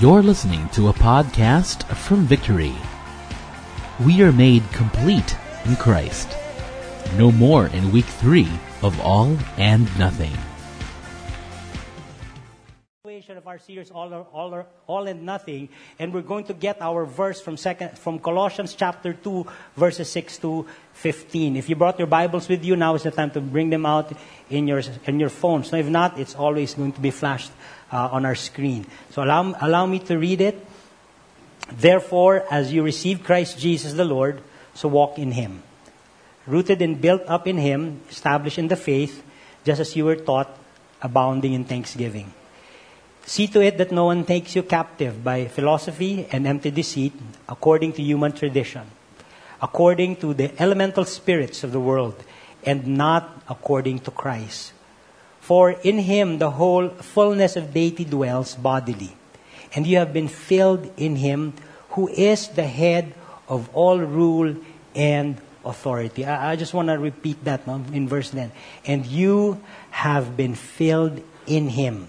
You're listening to a podcast from Victory. We are made complete in Christ. No more in week three of All and Nothing. Our series all, or, all, or, all and nothing and we're going to get our verse from second from colossians chapter 2 verses 6 to 15 if you brought your bibles with you now is the time to bring them out in your in your phones. Now if not it's always going to be flashed uh, on our screen. So allow, allow me to read it. Therefore as you receive christ jesus the lord so walk in him. Rooted and built up in him established in the faith just as you were taught abounding in thanksgiving See to it that no one takes you captive by philosophy and empty deceit, according to human tradition, according to the elemental spirits of the world, and not according to Christ. For in him the whole fullness of deity dwells bodily, and you have been filled in him who is the head of all rule and authority. I, I just want to repeat that no, in verse 10. And you have been filled in him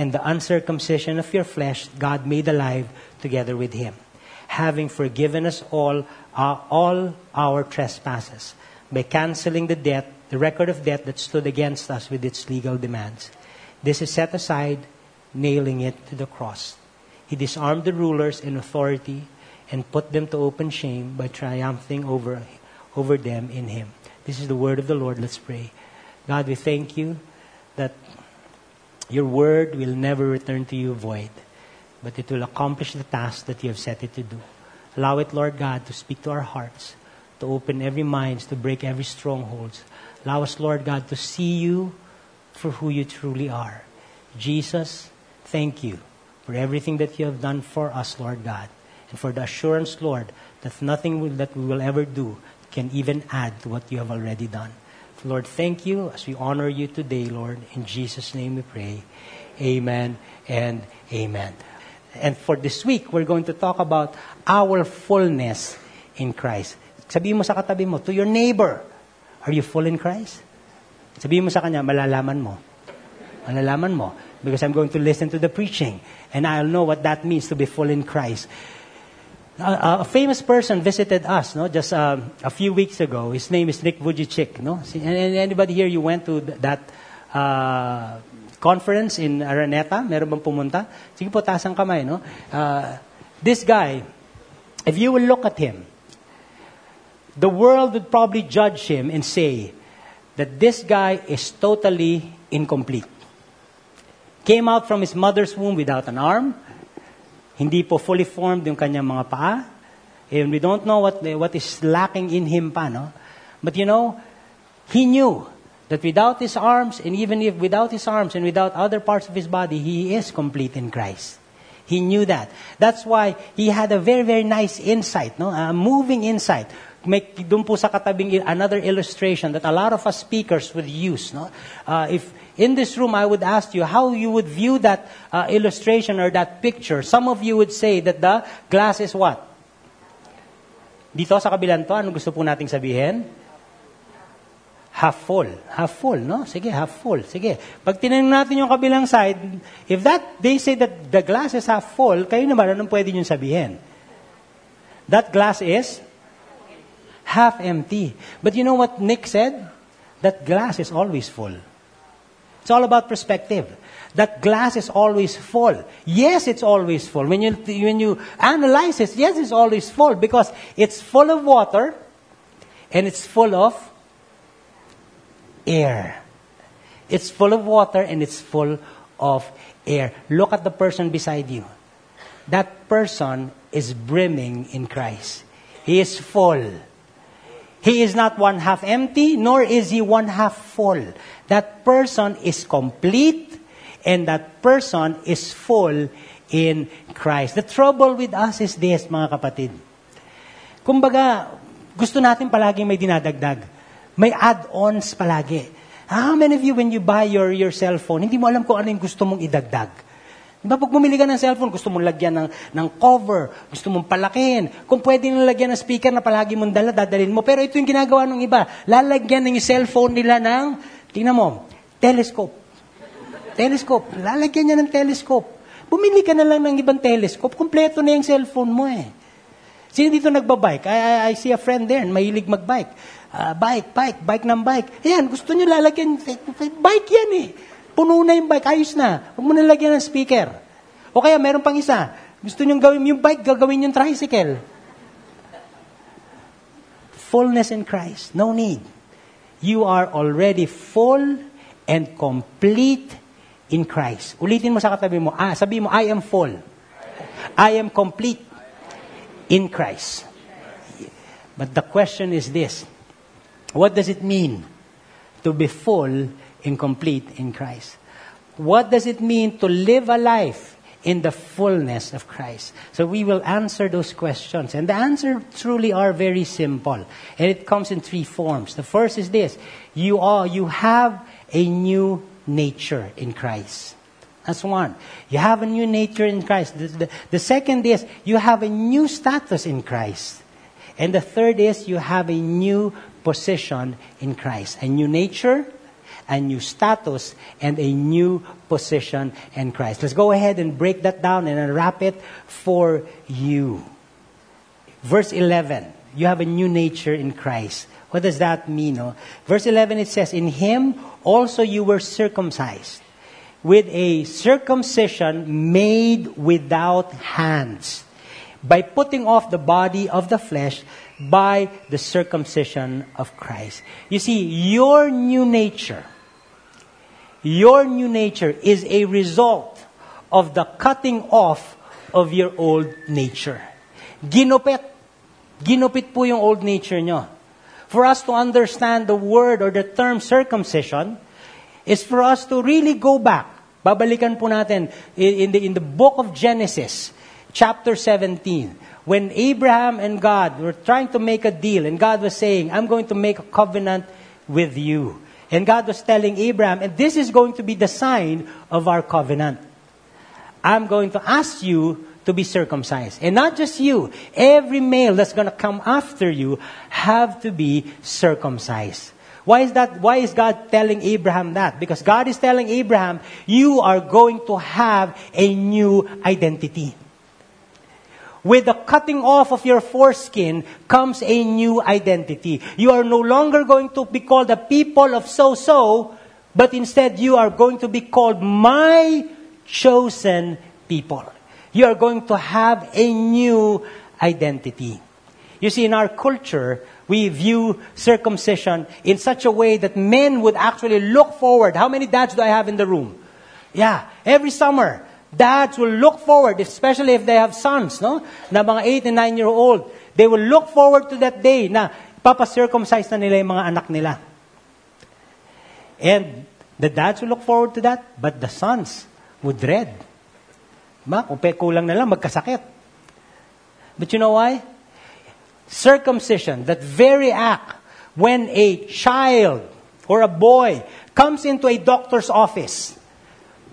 and the uncircumcision of your flesh God made alive together with him, having forgiven us all uh, all our trespasses by canceling the debt, the record of debt that stood against us with its legal demands. This is set aside, nailing it to the cross. He disarmed the rulers in authority and put them to open shame by triumphing over, over them in him. This is the word of the Lord. Let's pray. God, we thank you that your word will never return to you void, but it will accomplish the task that you have set it to do. Allow it, Lord God, to speak to our hearts, to open every mind, to break every strongholds. Allow us, Lord God, to see you for who you truly are. Jesus, thank you for everything that you have done for us, Lord God, and for the assurance, Lord, that nothing that we will ever do can even add to what you have already done. Lord, thank you as we honor you today, Lord. In Jesus' name we pray. Amen and amen. And for this week, we're going to talk about our fullness in Christ. Sabihin mo sa katabi mo, to your neighbor, are you full in Christ? Sabihin mo sa kanya, malalaman mo. Malalaman mo. Because I'm going to listen to the preaching. And I'll know what that means to be full in Christ a, a famous person visited us, no, just uh, a few weeks ago. His name is Nick Vujicic, no. And Anybody here you went to that uh, conference in Araneta? Meron bang pumunta? Sige po, taas ang kamay, no. Uh, this guy, if you will look at him, the world would probably judge him and say that this guy is totally incomplete. Came out from his mother's womb without an arm, hindi po fully formed yung kanyang mga paa. And we don't know what, what is lacking in him pa, no? But you know, he knew that without his arms, and even if without his arms and without other parts of his body, he is complete in Christ. He knew that. That's why he had a very, very nice insight, no? a moving insight. May, po sa katabing another illustration that a lot of us speakers would use. No? Uh, if in this room, I would ask you how you would view that uh, illustration or that picture. Some of you would say that the glass is what? Dito sa kabilang to, ano gusto po nating sabihin? Half full. Half full, no? Sige, half full. Sige. Pag tinanong natin yung kabilang side, if that, they say that the glass is half full, kayo naman, anong pwede nyo sabihin? That glass is half empty. But you know what Nick said? That glass is always full. It's all about perspective. That glass is always full. Yes, it's always full. When you, when you analyze it, yes, it's always full because it's full of water and it's full of air. It's full of water and it's full of air. Look at the person beside you. That person is brimming in Christ. He is full. He is not one half empty, nor is he one half full. That person is complete, and that person is full in Christ. The trouble with us is this, mga kapatid. Kumbaga, gusto natin palagi may dinadagdag. May add-ons palagi. How many of you, when you buy your, your cellphone, hindi mo alam kung ano yung gusto mong idagdag? Di ba, pag bumili ka ng cellphone, gusto mong lagyan ng, ng cover, gusto mong palakihin. Kung pwede nang lagyan ng speaker na palagi mong dala, dadalhin mo. Pero ito yung ginagawa ng iba. Lalagyan ng cellphone nila ng, tingnan mo, telescope. Telescope. Lalagyan niya ng telescope. Bumili ka na lang ng ibang telescope, kompleto na yung cellphone mo eh. Sino dito nagbabike? I, I, I see a friend there, mahilig magbike. Uh, bike, bike, bike ng bike. Ayan, gusto niyo lalagyan, bike yan eh. Puno na yung bike, ayos na. Huwag mo na lagyan ng speaker. O kaya meron pang isa, gusto nyo gawin yung bike, gagawin yung tricycle. Fullness in Christ, no need. You are already full and complete in Christ. Ulitin mo sa katabi mo, ah, sabi mo, I am full. I am complete in Christ. But the question is this, what does it mean to be full incomplete in Christ. What does it mean to live a life in the fullness of Christ? So we will answer those questions. And the answer truly are very simple. And it comes in three forms. The first is this. You are, you have a new nature in Christ. That's one. You have a new nature in Christ. The, the, the second is you have a new status in Christ. And the third is you have a new position in Christ. A new nature, a new status and a new position in Christ. Let's go ahead and break that down and unwrap it for you. Verse 11, you have a new nature in Christ. What does that mean? No? Verse 11 it says, In him also you were circumcised with a circumcision made without hands, by putting off the body of the flesh by the circumcision of Christ. You see, your new nature your new nature is a result of the cutting off of your old nature. Ginupit. Ginupit po yung old nature nyo. For us to understand the word or the term circumcision is for us to really go back. Babalikan po natin in the, in the book of Genesis, chapter 17, when Abraham and God were trying to make a deal, and God was saying, I'm going to make a covenant with you. And God was telling Abraham, and this is going to be the sign of our covenant. I'm going to ask you to be circumcised. And not just you, every male that's going to come after you have to be circumcised. Why is that? Why is God telling Abraham that? Because God is telling Abraham, you are going to have a new identity. With the cutting off of your foreskin comes a new identity. You are no longer going to be called the people of so so, but instead you are going to be called my chosen people. You are going to have a new identity. You see, in our culture, we view circumcision in such a way that men would actually look forward. How many dads do I have in the room? Yeah, every summer, dads will look forward, especially if they have sons, no? Na mga 8 and 9 year old. They will look forward to that day na papacircumcise na nila yung mga anak nila. And the dads will look forward to that, but the sons would dread. Ma, kung kulang na lang, magkasakit. But you know why? Circumcision, that very act, when a child or a boy comes into a doctor's office,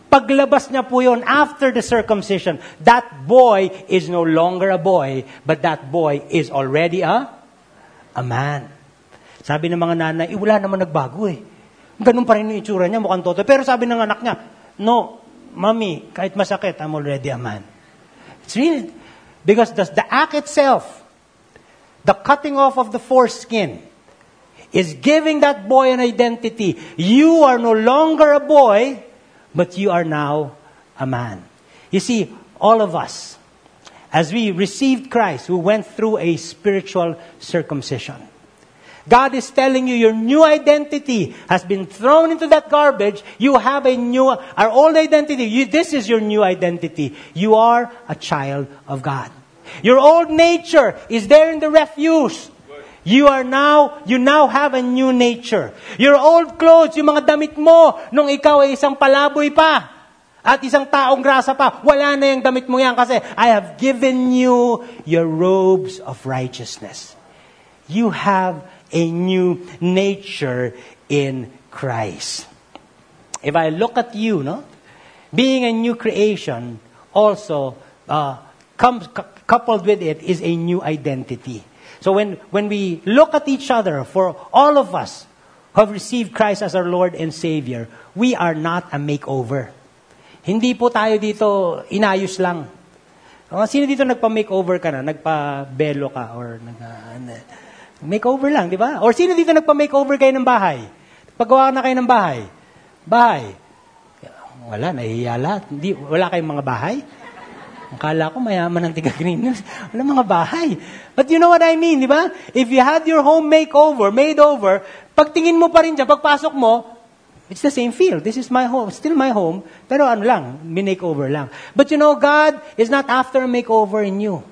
Paglabas niya po yun after the circumcision, that boy is no longer a boy, but that boy is already a, a man. Sabi ng mga nanay, eh, wala naman nagbago eh. Ganun pa rin yung itsura niya, mukhang toto. Pero sabi ng anak niya, no, mommy, kahit masakit, I'm already a man. It's real. Because the, the act itself, the cutting off of the foreskin, is giving that boy an identity. You are no longer a boy, but you are now a man. You see, all of us, as we received Christ, we went through a spiritual circumcision, God is telling you your new identity has been thrown into that garbage. You have a new, our old identity. You, this is your new identity. You are a child of God. Your old nature is there in the refuse. You are now, you now have a new nature. Your old clothes, yung mga damit mo, nung ikaw ay isang palaboy pa. At isang taong grasa pa, wala na yung damit mo yan kasi I have given you your robes of righteousness. You have a new nature in Christ. If I look at you, no, being a new creation, also uh, comes cu- coupled with it is a new identity. So when when we look at each other, for all of us who have received Christ as our Lord and Savior, we are not a makeover. Hindi po tayo dito inayos lang. Uh, sino dito nagpa-makeover ka na? Nagpa-belo ka? Or nag, uh, makeover lang, di ba? Or sino dito nagpa-makeover kayo ng bahay? Paggawa na kayo ng bahay? Bahay. Wala, nahihiya lahat. Hindi, wala kayong mga bahay? Akala ko mayaman ng tiga Greenhills. Wala mga bahay. But you know what I mean, di ba? If you had your home makeover, made over, pagtingin mo pa rin dyan, pagpasok mo, it's the same feel. This is my home, still my home, pero ano lang, over lang. But you know, God is not after a makeover in you.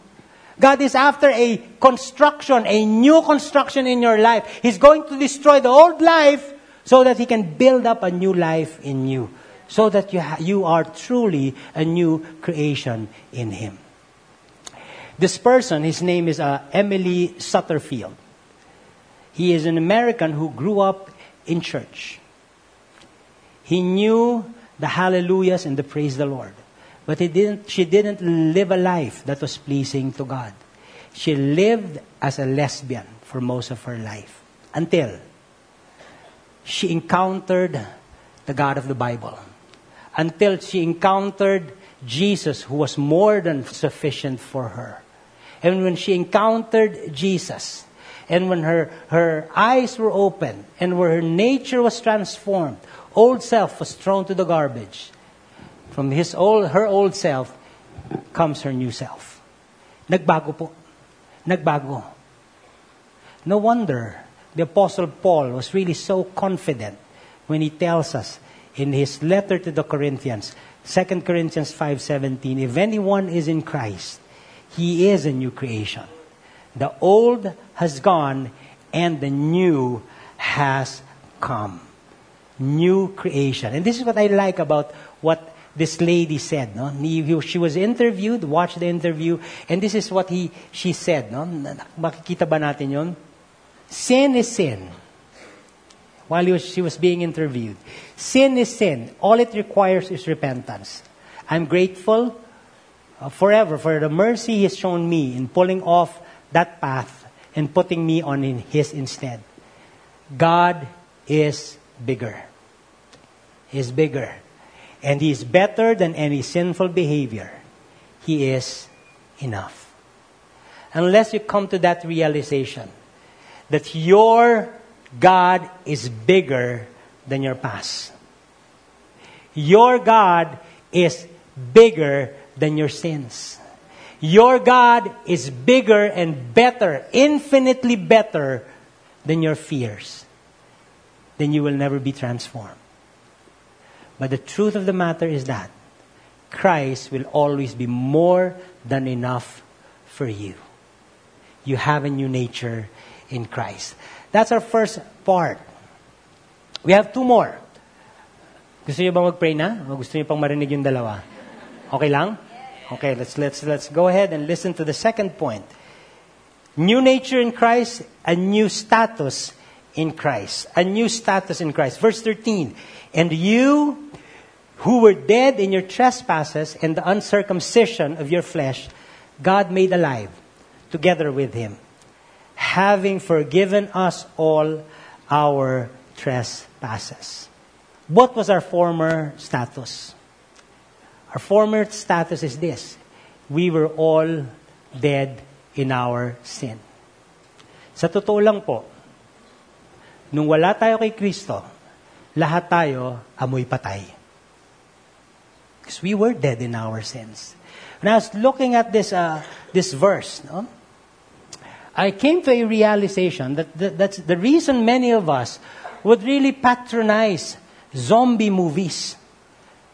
God is after a construction, a new construction in your life. He's going to destroy the old life so that He can build up a new life in you so that you, ha- you are truly a new creation in Him. This person, his name is uh, Emily Sutterfield. He is an American who grew up in church. He knew the hallelujahs and the praise the Lord. But he didn't, she didn't live a life that was pleasing to God. She lived as a lesbian for most of her life until she encountered the God of the Bible until she encountered Jesus, who was more than sufficient for her. And when she encountered Jesus, and when her, her eyes were opened, and where her nature was transformed, old self was thrown to the garbage. From his old, her old self comes her new self. Nagbago po. Nagbago. No wonder the Apostle Paul was really so confident when he tells us in his letter to the Corinthians, 2 Corinthians 5:17, if anyone is in Christ, he is a new creation. The old has gone and the new has come. New creation. And this is what I like about what this lady said. No? She was interviewed, watched the interview, and this is what he, she said. No? Makikita ba natin yon? Sin is sin while was, she was being interviewed. Sin is sin. All it requires is repentance. I'm grateful uh, forever for the mercy He has shown me in pulling off that path and putting me on in His instead. God is bigger. He is bigger. And He is better than any sinful behavior. He is enough. Unless you come to that realization that your God is bigger than your past. Your God is bigger than your sins. Your God is bigger and better, infinitely better than your fears. Then you will never be transformed. But the truth of the matter is that Christ will always be more than enough for you. You have a new nature in Christ. That's our first part. We have two more. Gusto niyo ba mag-pray na? O gusto niyo pang marinig yung dalawa? Okay lang? Okay, let's, let's, let's go ahead and listen to the second point. New nature in Christ, a new status in Christ. A new status in Christ. Verse 13. And you who were dead in your trespasses and the uncircumcision of your flesh, God made alive together with him having forgiven us all our trespasses. What was our former status? Our former status is this we were all dead in our sin. Sa totoo lang po, nung wala tayo kay Kristo, lahat tayo amoy patay. Because we were dead in our sins. When I was looking at this, uh, this verse, no? I came to a realization that the, that's the reason many of us would really patronize zombie movies.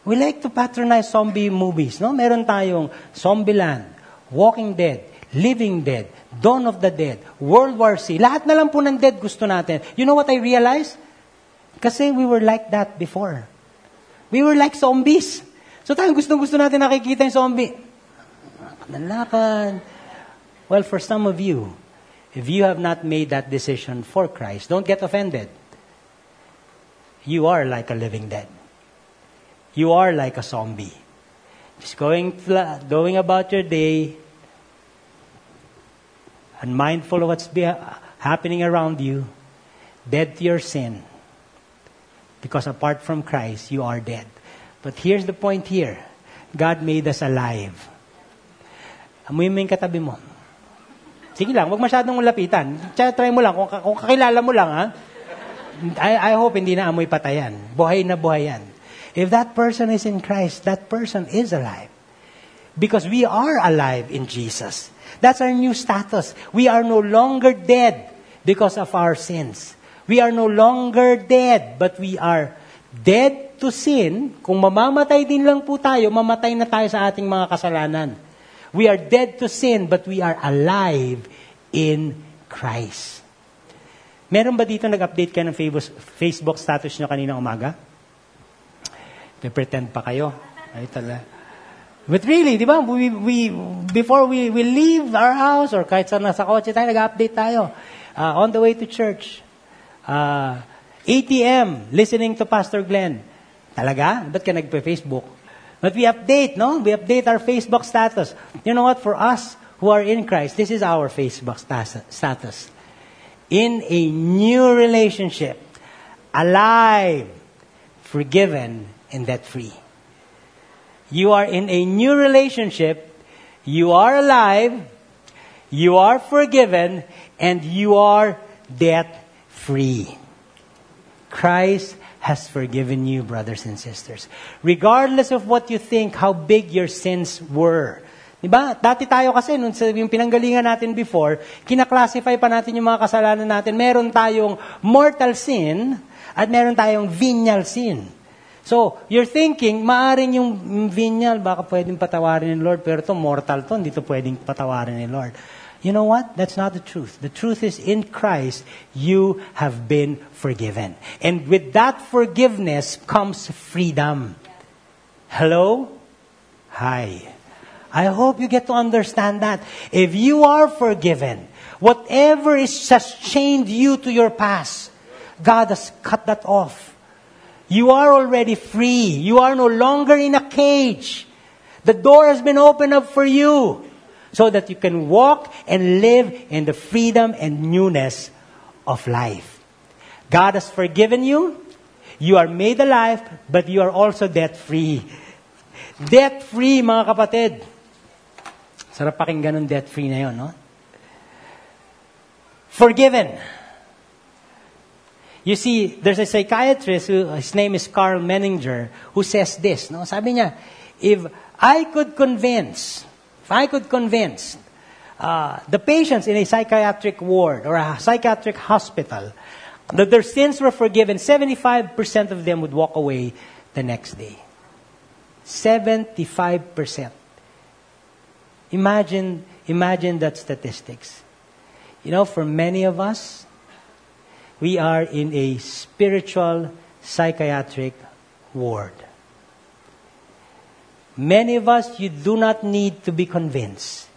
We like to patronize zombie movies. No? Meron tayong Zombieland, Walking Dead, Living Dead, Dawn of the Dead, World War Z. Lahat na lang po ng dead gusto natin. You know what I realized? Kasi we were like that before. We were like zombies. So tayo gustong-gusto natin nakikita yung zombie. Nalakad. Well, for some of you, if you have not made that decision for Christ, don't get offended. You are like a living dead. You are like a zombie. Just going, going about your day, unmindful of what's happening around you, dead to your sin. Because apart from Christ, you are dead. But here's the point here God made us alive. Amoy mo yung katabi mo. Sige lang, huwag masyadong lapitan. Try mo lang, kung, kung kakilala mo lang, ha? I, I hope hindi na amoy patayan. Buhay na buhay yan. If that person is in Christ, that person is alive. Because we are alive in Jesus. That's our new status. We are no longer dead because of our sins. We are no longer dead, but we are dead to sin. Kung mamamatay din lang po tayo, mamatay na tayo sa ating mga kasalanan. We are dead to sin, but we are alive in Christ. Meron ba dito nag-update kayo ng Facebook status nyo kanina umaga? May pretend pa kayo. Ay tala. But really, di ba? We, we, before we, we leave our house or kahit saan nasa kotse tayo, nag-update tayo. Uh, on the way to church. Uh, ATM, listening to Pastor Glenn. Talaga? Ba't ka nagpe-Facebook? But we update, no? We update our Facebook status. You know what? For us who are in Christ, this is our Facebook status in a new relationship, alive, forgiven, and debt free. You are in a new relationship, you are alive, you are forgiven, and you are debt free. Christ has forgiven you, brothers and sisters. Regardless of what you think, how big your sins were. Diba? Dati tayo kasi, nung sa, yung pinanggalingan natin before, kinaklasify pa natin yung mga kasalanan natin. Meron tayong mortal sin at meron tayong venial sin. So, you're thinking, maaring yung venial, baka pwedeng patawarin ni Lord, pero to mortal to, hindi to pwedeng patawarin ni Lord. You know what? That's not the truth. The truth is in Christ, you have been forgiven. And with that forgiveness comes freedom. Hello? Hi. I hope you get to understand that. If you are forgiven, whatever is has chained you to your past, God has cut that off. You are already free. You are no longer in a cage. The door has been opened up for you so that you can walk and live in the freedom and newness of life. God has forgiven you. You are made alive, but you are also debt free. Debt free, mga kapatid. Sarap pakinggan ng debt-free na yon, no? Forgiven. You see, there's a psychiatrist, who, his name is Karl Menninger, who says this, no? Sabi niya, if I could convince, I could convince uh, the patients in a psychiatric ward or a psychiatric hospital that their sins were forgiven, 75% of them would walk away the next day. 75%. Imagine, imagine that statistics. You know, for many of us, we are in a spiritual psychiatric ward. Many of us, you do not need to be convinced.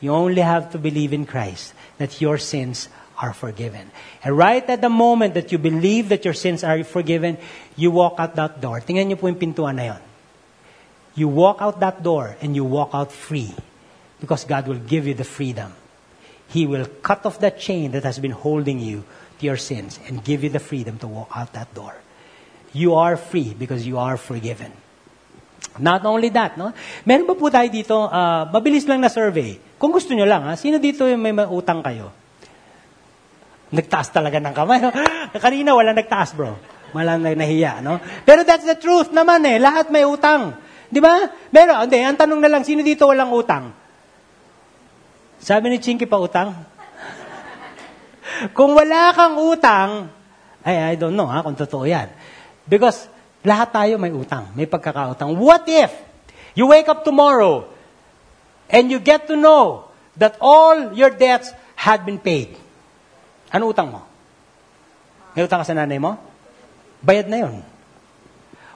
You only have to believe in Christ that your sins are forgiven. And right at the moment that you believe that your sins are forgiven, you walk out that door. Tingnan niyo po yung pintuan na yon. You walk out that door and you walk out free. Because God will give you the freedom. He will cut off that chain that has been holding you to your sins and give you the freedom to walk out that door. You are free because you are forgiven. Not only that, no? Meron ba po tayo dito, uh, mabilis lang na survey. Kung gusto nyo lang, ha? sino dito yung may utang kayo? Nagtaas talaga ng kamay. No? Kanina, wala nagtaas, bro. Walang nahiya, no? Pero that's the truth naman eh. Lahat may utang. Di ba? Pero, hindi, ang tanong na lang, sino dito walang utang? Sabi ni Chinky pa utang. kung wala kang utang, ay, I don't know ha, kung totoo yan. Because lahat tayo may utang, may pagkakautang. What if you wake up tomorrow and you get to know that all your debts had been paid? Ano utang mo? May utang ka sa nanay mo? Bayad na yon.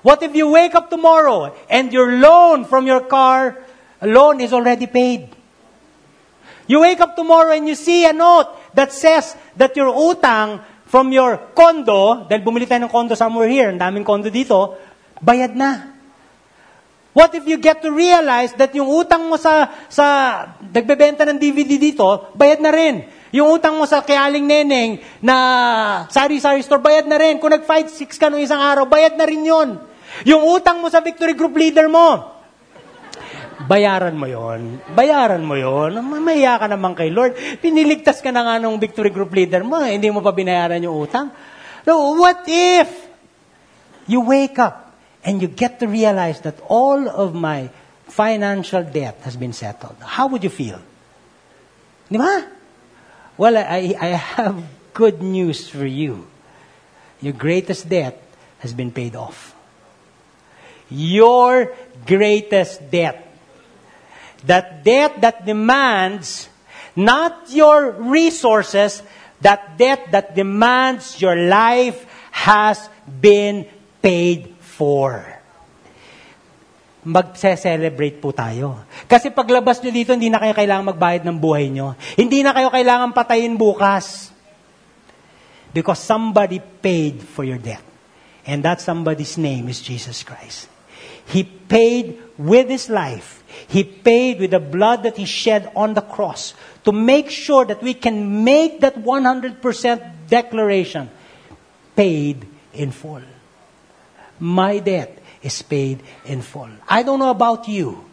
What if you wake up tomorrow and your loan from your car loan is already paid? You wake up tomorrow and you see a note that says that your utang from your condo, dahil bumili tayo ng condo somewhere here, ang daming condo dito, bayad na. What if you get to realize that yung utang mo sa, sa nagbebenta ng DVD dito, bayad na rin. Yung utang mo sa Kialing Neneng na sari-sari store, bayad na rin. Kung nag-5-6 ka nung isang araw, bayad na rin yon. Yung utang mo sa Victory Group leader mo, bayaran mo yon. Bayaran mo yon. Mamaya ka naman kay Lord. Piniligtas ka na nga ng Victory Group leader mo, hindi mo pa binayaran yung utang. So, what if you wake up and you get to realize that all of my financial debt has been settled? How would you feel? Di ba? Well, I, I have good news for you. Your greatest debt has been paid off. Your greatest debt. That debt that demands not your resources, that debt that demands your life has been paid for. magse-celebrate po tayo. Kasi paglabas nyo dito, hindi na kayo kailangan magbayad ng buhay nyo. Hindi na kayo kailangan patayin bukas. Because somebody paid for your debt. And that somebody's name is Jesus Christ. He paid with his life. He paid with the blood that he shed on the cross to make sure that we can make that 100% declaration paid in full. My debt is paid in full. I don't know about you.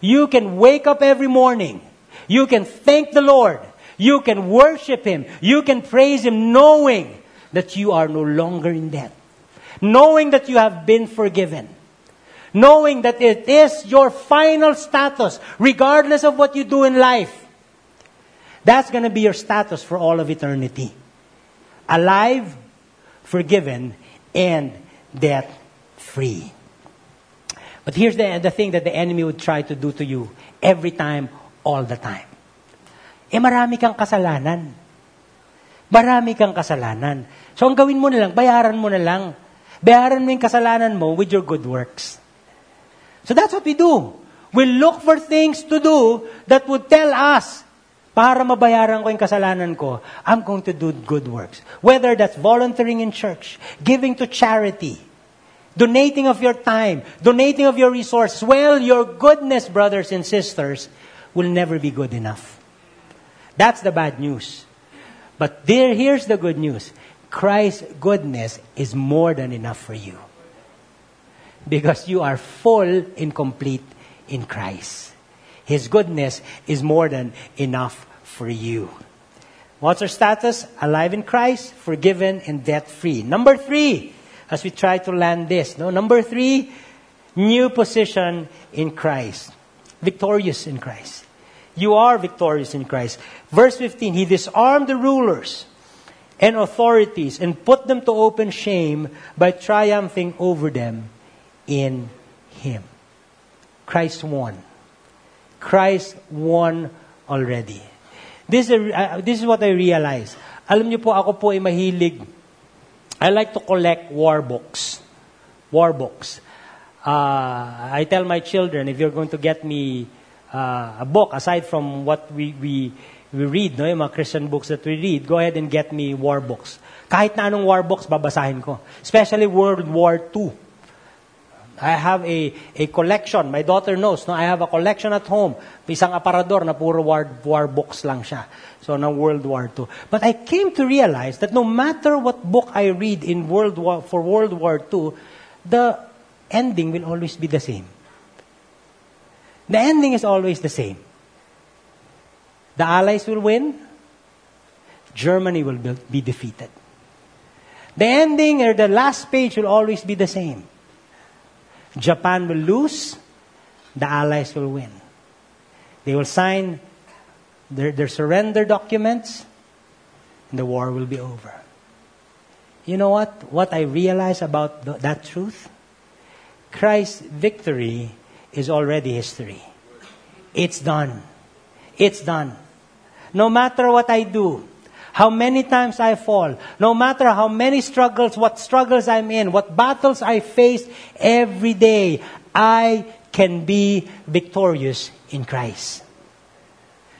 You can wake up every morning. You can thank the Lord. You can worship Him. You can praise Him knowing that you are no longer in debt. Knowing that you have been forgiven. Knowing that it is your final status, regardless of what you do in life. That's going to be your status for all of eternity. Alive, forgiven, and debt free. But here's the, the thing that the enemy would try to do to you every time, all the time. Eh marami kang kasalanan. Marami kang kasalanan. So ang gawin mo na lang, bayaran mo na lang. Bayaran mo yung kasalanan mo with your good works. So that's what we do. We look for things to do that would tell us, para mabayaran ko yung kasalanan ko, I'm going to do good works. Whether that's volunteering in church, giving to charity, donating of your time, donating of your resources. Well, your goodness, brothers and sisters, will never be good enough. That's the bad news. But there, here's the good news. Christ's goodness is more than enough for you. Because you are full and complete in Christ. His goodness is more than enough for you. What's our status? Alive in Christ, forgiven, and debt free. Number three, as we try to land this. No? Number three, new position in Christ. Victorious in Christ. You are victorious in Christ. Verse 15, He disarmed the rulers and authorities and put them to open shame by triumphing over them in Him. Christ won. Christ won already. This is, uh, this is what I realize. Alam niyo po, ako po ay mahilig I like to collect war books. War books. Uh, I tell my children, if you're going to get me uh, a book, aside from what we, we, we read, no, yung mga Christian books that we read, go ahead and get me war books. Kahit na anong war books, babasahin ko. Especially World War II. I have a, a collection. My daughter knows, no? I have a collection at home. Isang aparador na puro war, war books lang siya. So, ng World War II. But I came to realize that no matter what book I read in World War, for World War II, the ending will always be the same. The ending is always the same. The Allies will win. Germany will be defeated. The ending or the last page will always be the same. Japan will lose, the Allies will win. They will sign their, their surrender documents, and the war will be over. You know what? What I realize about th- that truth? Christ's victory is already history. It's done. It's done. No matter what I do, how many times I fall, no matter how many struggles, what struggles I'm in, what battles I face every day, I can be victorious in Christ.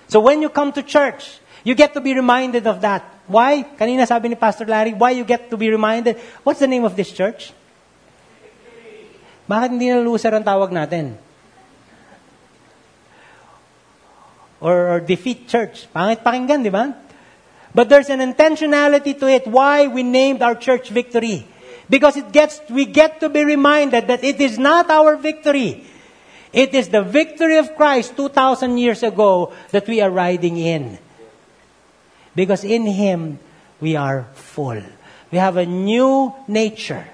So when you come to church, you get to be reminded of that. Why? Kanina sabi ni Pastor Larry, why you get to be reminded? What's the name of this church? Bakit hindi na loser ang tawag natin? Or, or defeat church. Pangit pakinggan, di ba? But there's an intentionality to it. Why we named our church victory. Because it gets, we get to be reminded that it is not our victory. It is the victory of Christ 2,000 years ago that we are riding in. Because in Him, we are full. We have a new nature.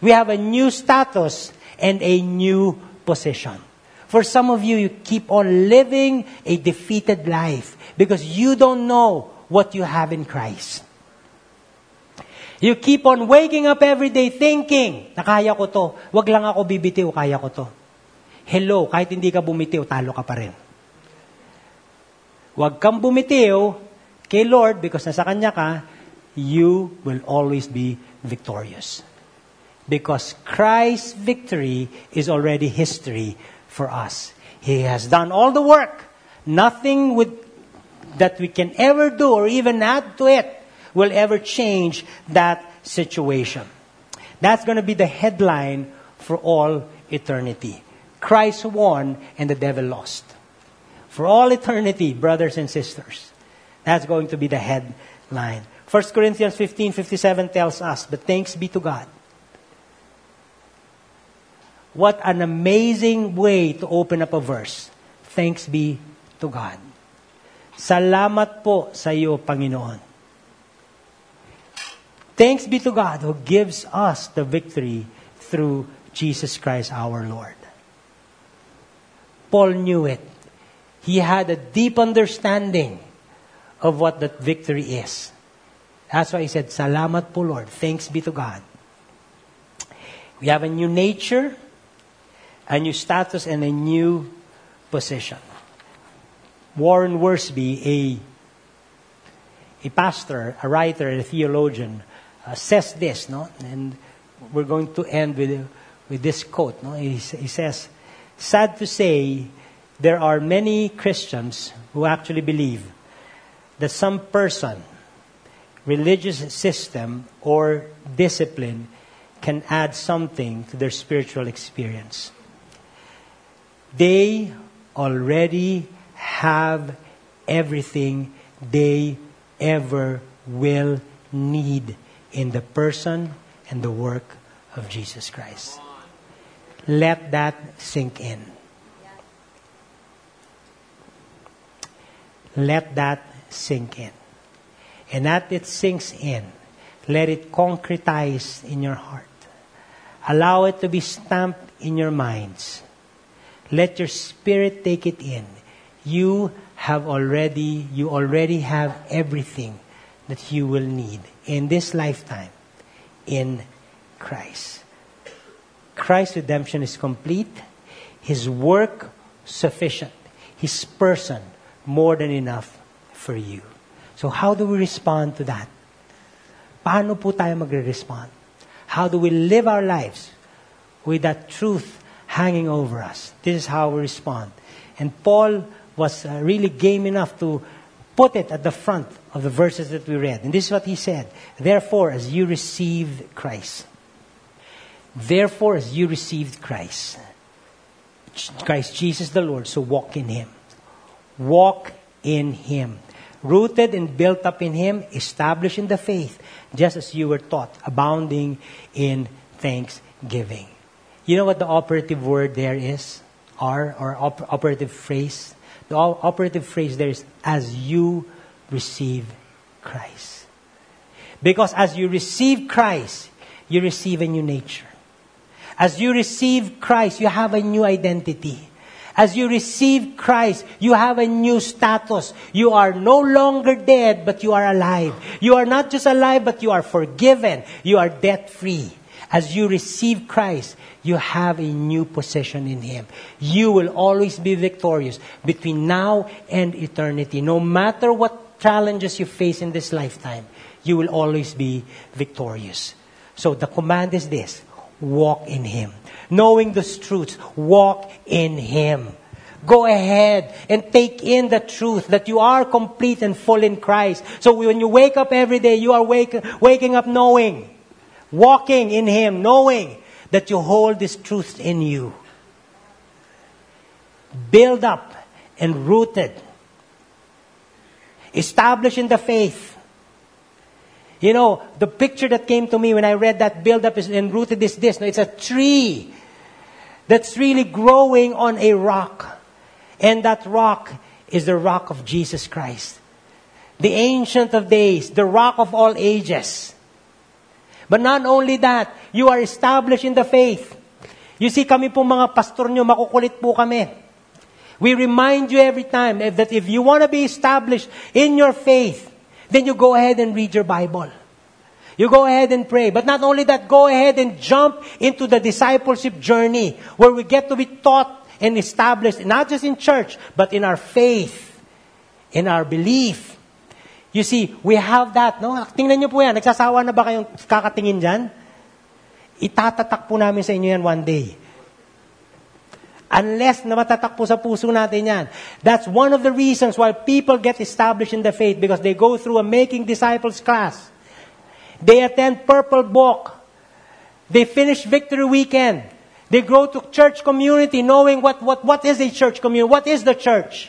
We have a new status and a new position. For some of you, you keep on living a defeated life because you don't know what you have in Christ. You keep on waking up every day thinking, nakaya ko to. Wag lang ako bibitiw, kaya ko to. Hello, kahit hindi ka bumitiw, talo ka pa rin. Wag kang bumitiw kay Lord because nasa Kanya ka, you will always be victorious. Because Christ's victory is already history for us. He has done all the work. Nothing with, that we can ever do or even add to it will ever change that situation. That's going to be the headline for all eternity. Christ won and the devil lost. For all eternity, brothers and sisters. That's going to be the headline. 1 Corinthians 15 57 tells us, But thanks be to God. What an amazing way to open up a verse. Thanks be to God. Salamat po sa iyo, Panginoon. Thanks be to God who gives us the victory through Jesus Christ our Lord. Paul knew it. He had a deep understanding of what that victory is. That's why he said, Salamat po Lord. Thanks be to God. We have a new nature, a new status, and a new position. Warren Wiersbe, a, a pastor, a writer, a theologian, uh, says this, no? And we're going to end with, with this quote, no? He, he says, Sad to say, there are many Christians who actually believe that some person, religious system, or discipline can add something to their spiritual experience. They already have everything they ever will need in the person and the work of Jesus Christ. Let that sink in. Let that sink in. And as it sinks in, let it concretize in your heart. Allow it to be stamped in your minds. Let your spirit take it in. You have already, you already have everything that you will need in this lifetime in Christ. Christ's redemption is complete. His work sufficient. His person more than enough for you. So how do we respond to that? Paano po tayo magre-respond? How do we live our lives with that truth hanging over us? This is how we respond. And Paul was uh, really game enough to put it at the front of the verses that we read. And this is what he said. Therefore, as you received Christ, therefore, as you received Christ, Christ Jesus the Lord, so walk in him. Walk in him. Rooted and built up in him, established in the faith, just as you were taught, abounding in thanksgiving. You know what the operative word there is? R, or op- operative phrase? The operative phrase there is, as you receive Christ. Because as you receive Christ, you receive a new nature. As you receive Christ, you have a new identity. As you receive Christ, you have a new status. You are no longer dead, but you are alive. You are not just alive, but you are forgiven. You are debt free. As you receive Christ, you have a new possession in Him. You will always be victorious between now and eternity. No matter what challenges you face in this lifetime, you will always be victorious. So the command is this walk in Him. Knowing those truths, walk in Him. Go ahead and take in the truth that you are complete and full in Christ. So when you wake up every day, you are wake, waking up knowing, walking in Him, knowing that you hold this truth in you. Build up and rooted. Established in the faith. You know, the picture that came to me when I read that build up and rooted is this. No, it's a tree that's really growing on a rock. And that rock is the rock of Jesus Christ. The ancient of days, the rock of all ages. But not only that, you are established in the faith. You see, kami po mga pastor nyo, makukulit po kami. We remind you every time eh, that if you want to be established in your faith, then you go ahead and read your Bible. You go ahead and pray. But not only that, go ahead and jump into the discipleship journey where we get to be taught and established, not just in church, but in our faith, in our belief. You see, we have that, no? Tingnan niyo po yan. Nagsasawa na ba kayong kakatingin dyan? Itatatak po namin sa inyo yan one day. Unless na matatak po sa puso natin yan. That's one of the reasons why people get established in the faith because they go through a making disciples class. They attend Purple Book. They finish Victory Weekend. They grow to church community knowing what, what, what is a church community, what is the church.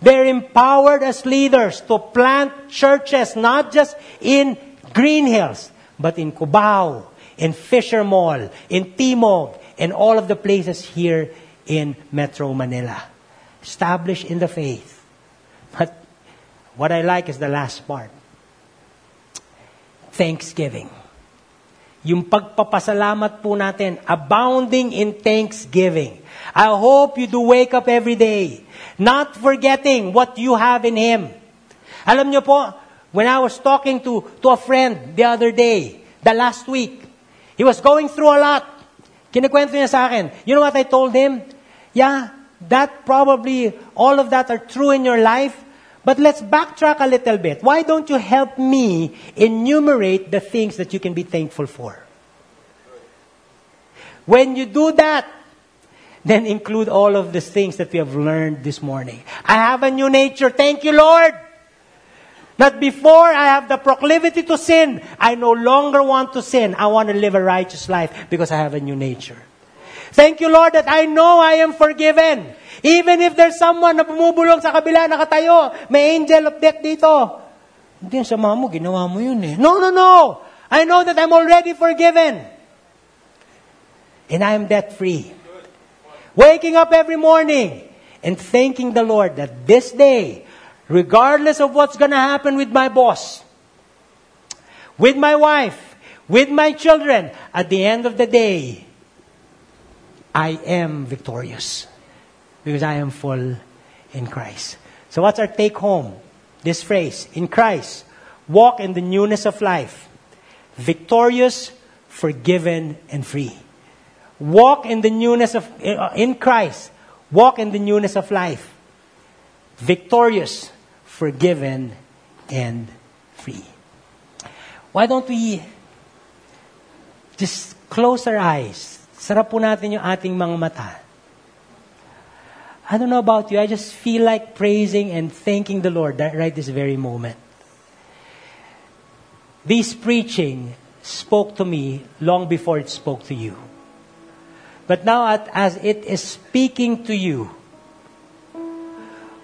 They're empowered as leaders to plant churches not just in Greenhills, but in Cubao, in Fisher Mall, in Timog, and all of the places here in Metro Manila. Established in the faith. But what I like is the last part. Thanksgiving. Yung pagpapasalamat po natin, abounding in thanksgiving. I hope you do wake up every day, not forgetting what you have in Him. Alam niyo po, when I was talking to, to a friend the other day, the last week, he was going through a lot. Kinikwento niya sa akin. You know what I told him? Yeah, that probably, all of that are true in your life, but let's backtrack a little bit. Why don't you help me enumerate the things that you can be thankful for? When you do that, then include all of the things that we have learned this morning. I have a new nature. Thank you, Lord. That before I have the proclivity to sin, I no longer want to sin. I want to live a righteous life because I have a new nature. Thank you, Lord, that I know I am forgiven. Even if there's someone na bumubulong sa kabila, nakatayo, may angel of death dito. Hindi, sa mo, ginawa mo yun eh. No, no, no! I know that I'm already forgiven. And I am debt free. Waking up every morning and thanking the Lord that this day, regardless of what's going to happen with my boss, with my wife, with my children, at the end of the day, I am victorious because I am full in Christ. So, what's our take home? This phrase, in Christ, walk in the newness of life, victorious, forgiven, and free. Walk in the newness of, uh, in Christ, walk in the newness of life, victorious, forgiven, and free. Why don't we just close our eyes? Sarap po natin yung ating mga mata. I don't know about you, I just feel like praising and thanking the Lord right this very moment. This preaching spoke to me long before it spoke to you. But now, as it is speaking to you,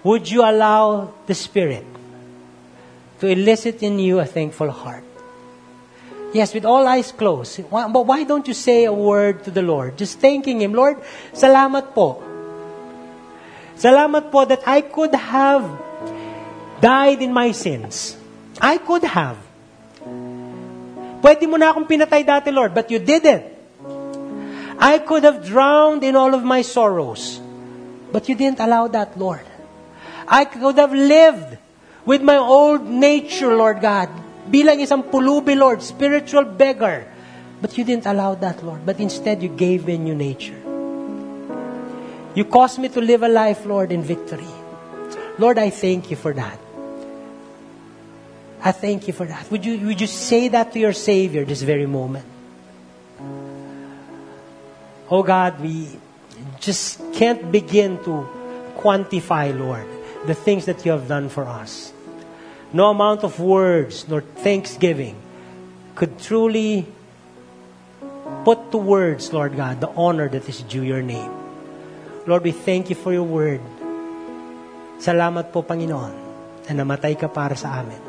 would you allow the Spirit to elicit in you a thankful heart? Yes, with all eyes closed. But why don't you say a word to the Lord? Just thanking Him, Lord, salamat po. Salamat po that I could have died in my sins. I could have. Pwede mo na akong pinatay dati, Lord, but you didn't. I could have drowned in all of my sorrows, but you didn't allow that, Lord. I could have lived with my old nature, Lord God, bilang isang pulubi, Lord, spiritual beggar. But you didn't allow that, Lord. But instead, you gave me a new nature. You caused me to live a life, Lord, in victory. Lord, I thank you for that. I thank you for that. Would you, would you say that to your Savior this very moment? Oh God, we just can't begin to quantify, Lord, the things that you have done for us. No amount of words nor thanksgiving could truly put to words, Lord God, the honor that is due your name. Lord, we thank you for your word. Salamat po, Panginoon, na namatay ka para sa amin.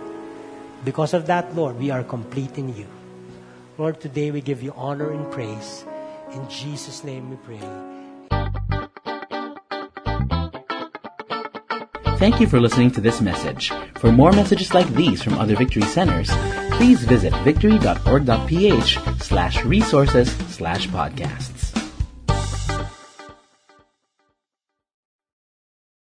Because of that, Lord, we are complete in you. Lord, today we give you honor and praise. In Jesus' name we pray. Thank you for listening to this message. For more messages like these from other Victory Centers, please visit victory.org.ph slash resources slash podcast.